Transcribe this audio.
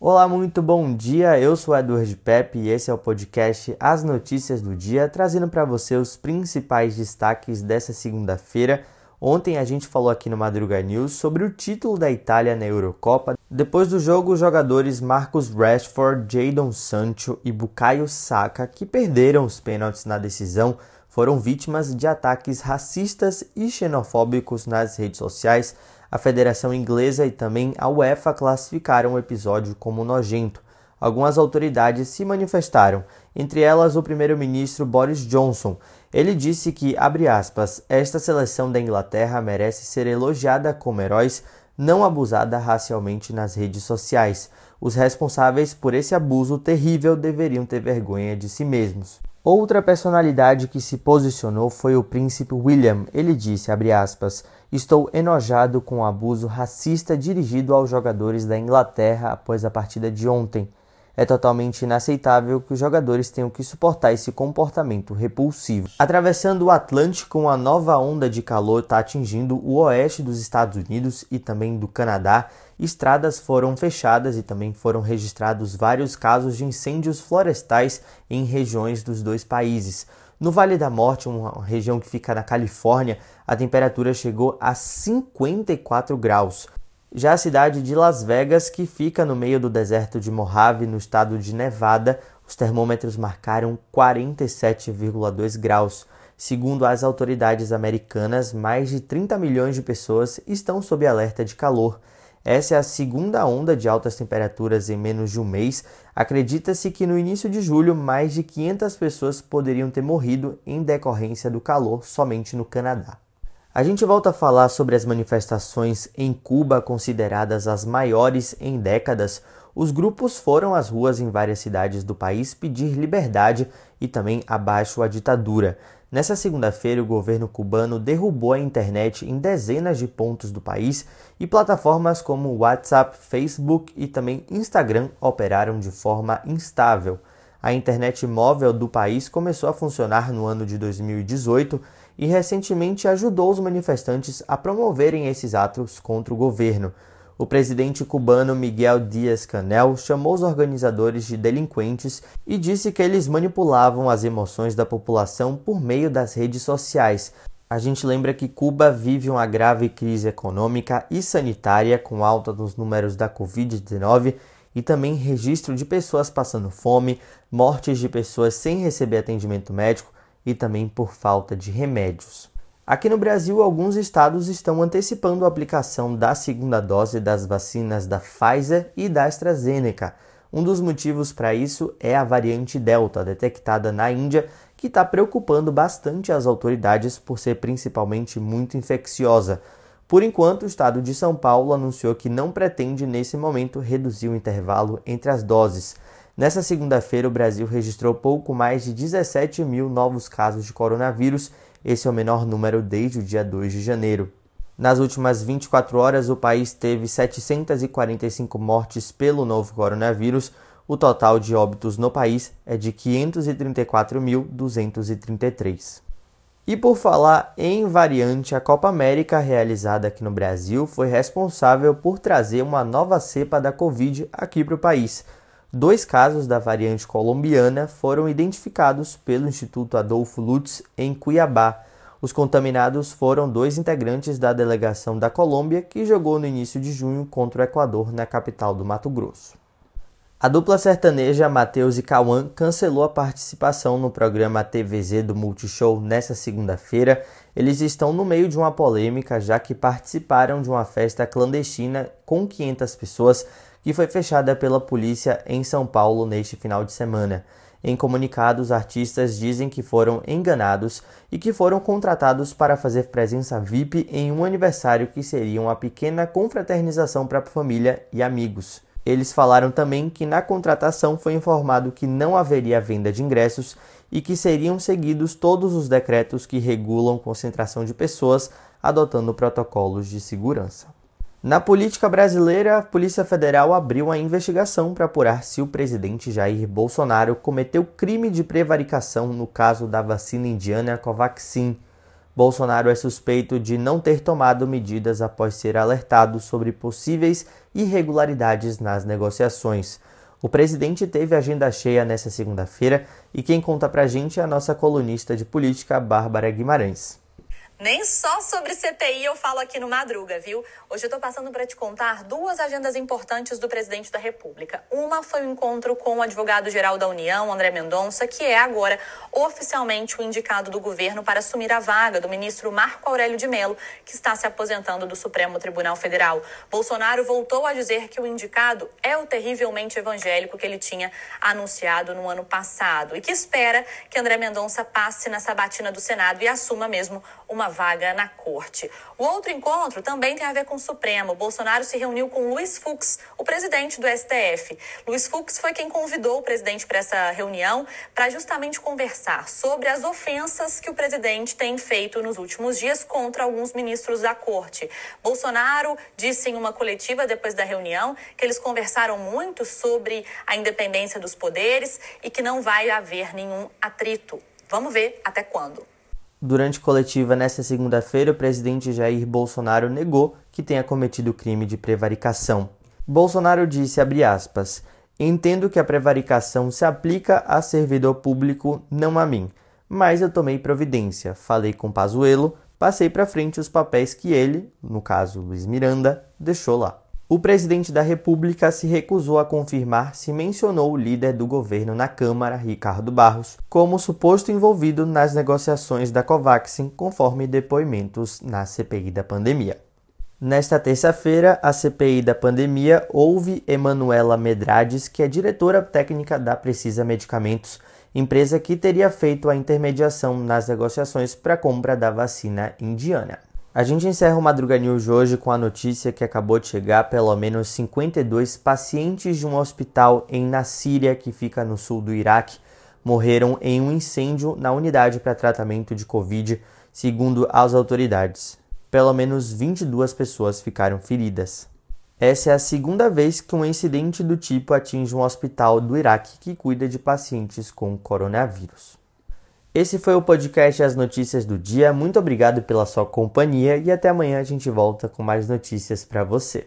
Olá, muito bom dia. Eu sou Edward Pepe e esse é o podcast As Notícias do Dia, trazendo para você os principais destaques dessa segunda-feira. Ontem a gente falou aqui no Madruga News sobre o título da Itália na Eurocopa. Depois do jogo, os jogadores Marcus Rashford, Jadon Sancho e Bukayo Saka, que perderam os pênaltis na decisão, foram vítimas de ataques racistas e xenofóbicos nas redes sociais a Federação Inglesa e também a UEFA classificaram o episódio como nojento. Algumas autoridades se manifestaram, entre elas o primeiro-ministro Boris Johnson. Ele disse que, abre aspas, esta seleção da Inglaterra merece ser elogiada como heróis, não abusada racialmente nas redes sociais. Os responsáveis por esse abuso terrível deveriam ter vergonha de si mesmos. Outra personalidade que se posicionou foi o príncipe William. Ele disse, aspas, Estou enojado com o abuso racista dirigido aos jogadores da Inglaterra após a partida de ontem. É totalmente inaceitável que os jogadores tenham que suportar esse comportamento repulsivo. Atravessando o Atlântico, uma nova onda de calor está atingindo o oeste dos Estados Unidos e também do Canadá. Estradas foram fechadas e também foram registrados vários casos de incêndios florestais em regiões dos dois países. No Vale da Morte, uma região que fica na Califórnia, a temperatura chegou a 54 graus. Já a cidade de Las Vegas, que fica no meio do deserto de Mojave, no estado de Nevada, os termômetros marcaram 47,2 graus. Segundo as autoridades americanas, mais de 30 milhões de pessoas estão sob alerta de calor. Essa é a segunda onda de altas temperaturas em menos de um mês. Acredita-se que no início de julho, mais de 500 pessoas poderiam ter morrido em decorrência do calor somente no Canadá. A gente volta a falar sobre as manifestações em Cuba, consideradas as maiores em décadas. Os grupos foram às ruas em várias cidades do país pedir liberdade e também abaixo a ditadura. Nessa segunda-feira, o governo cubano derrubou a internet em dezenas de pontos do país e plataformas como WhatsApp, Facebook e também Instagram operaram de forma instável. A internet móvel do país começou a funcionar no ano de 2018 e recentemente ajudou os manifestantes a promoverem esses atos contra o governo. O presidente cubano Miguel Díaz-Canel chamou os organizadores de delinquentes e disse que eles manipulavam as emoções da população por meio das redes sociais. A gente lembra que Cuba vive uma grave crise econômica e sanitária com alta nos números da Covid-19 e também registro de pessoas passando fome, mortes de pessoas sem receber atendimento médico e também por falta de remédios. Aqui no Brasil, alguns estados estão antecipando a aplicação da segunda dose das vacinas da Pfizer e da AstraZeneca. Um dos motivos para isso é a variante Delta, detectada na Índia, que está preocupando bastante as autoridades por ser principalmente muito infecciosa. Por enquanto, o estado de São Paulo anunciou que não pretende, nesse momento, reduzir o intervalo entre as doses. Nessa segunda-feira, o Brasil registrou pouco mais de 17 mil novos casos de coronavírus esse é o menor número desde o dia 2 de janeiro. Nas últimas 24 horas, o país teve 745 mortes pelo novo coronavírus. O total de óbitos no país é de 534.233. E por falar em variante, a Copa América realizada aqui no Brasil foi responsável por trazer uma nova cepa da Covid aqui para o país. Dois casos da variante colombiana foram identificados pelo Instituto Adolfo Lutz em Cuiabá. Os contaminados foram dois integrantes da delegação da Colômbia que jogou no início de junho contra o Equador na capital do Mato Grosso. A dupla sertaneja Matheus e Cauã cancelou a participação no programa TVZ do Multishow nesta segunda-feira. Eles estão no meio de uma polêmica, já que participaram de uma festa clandestina com 500 pessoas que foi fechada pela polícia em São Paulo neste final de semana. Em comunicado, os artistas dizem que foram enganados e que foram contratados para fazer presença VIP em um aniversário que seria uma pequena confraternização para a família e amigos. Eles falaram também que na contratação foi informado que não haveria venda de ingressos e que seriam seguidos todos os decretos que regulam concentração de pessoas, adotando protocolos de segurança. Na política brasileira, a Polícia Federal abriu uma investigação para apurar se o presidente Jair Bolsonaro cometeu crime de prevaricação no caso da vacina indiana Covaxin. Bolsonaro é suspeito de não ter tomado medidas após ser alertado sobre possíveis irregularidades nas negociações. O presidente teve agenda cheia nesta segunda-feira e quem conta pra gente é a nossa colunista de política, Bárbara Guimarães. Nem só sobre CPI eu falo aqui no Madruga, viu? Hoje eu tô passando para te contar duas agendas importantes do presidente da República. Uma foi o encontro com o advogado-geral da União, André Mendonça, que é agora oficialmente o indicado do governo para assumir a vaga do ministro Marco Aurélio de Mello, que está se aposentando do Supremo Tribunal Federal. Bolsonaro voltou a dizer que o indicado é o terrivelmente evangélico que ele tinha anunciado no ano passado e que espera que André Mendonça passe na sabatina do Senado e assuma mesmo uma vaga na corte. O outro encontro também tem a ver com o Supremo. Bolsonaro se reuniu com Luiz Fux, o presidente do STF. Luiz Fux foi quem convidou o presidente para essa reunião para justamente conversar sobre as ofensas que o presidente tem feito nos últimos dias contra alguns ministros da corte. Bolsonaro disse em uma coletiva depois da reunião que eles conversaram muito sobre a independência dos poderes e que não vai haver nenhum atrito. Vamos ver até quando. Durante coletiva nesta segunda-feira, o presidente Jair Bolsonaro negou que tenha cometido crime de prevaricação. Bolsonaro disse, aspas, Entendo que a prevaricação se aplica a servidor público, não a mim. Mas eu tomei providência, falei com Pazuello, passei para frente os papéis que ele, no caso Luiz Miranda, deixou lá. O presidente da República se recusou a confirmar se mencionou o líder do governo na Câmara, Ricardo Barros, como suposto envolvido nas negociações da Covaxin, conforme depoimentos na CPI da pandemia. Nesta terça-feira, a CPI da pandemia ouve Emanuela Medrades, que é diretora técnica da Precisa Medicamentos, empresa que teria feito a intermediação nas negociações para a compra da vacina indiana. A gente encerra o Madruga News hoje com a notícia que acabou de chegar: pelo menos 52 pacientes de um hospital em Nassíria, que fica no sul do Iraque, morreram em um incêndio na unidade para tratamento de Covid, segundo as autoridades. Pelo menos 22 pessoas ficaram feridas. Essa é a segunda vez que um incidente do tipo atinge um hospital do Iraque que cuida de pacientes com coronavírus. Esse foi o podcast As Notícias do Dia. Muito obrigado pela sua companhia e até amanhã a gente volta com mais notícias para você.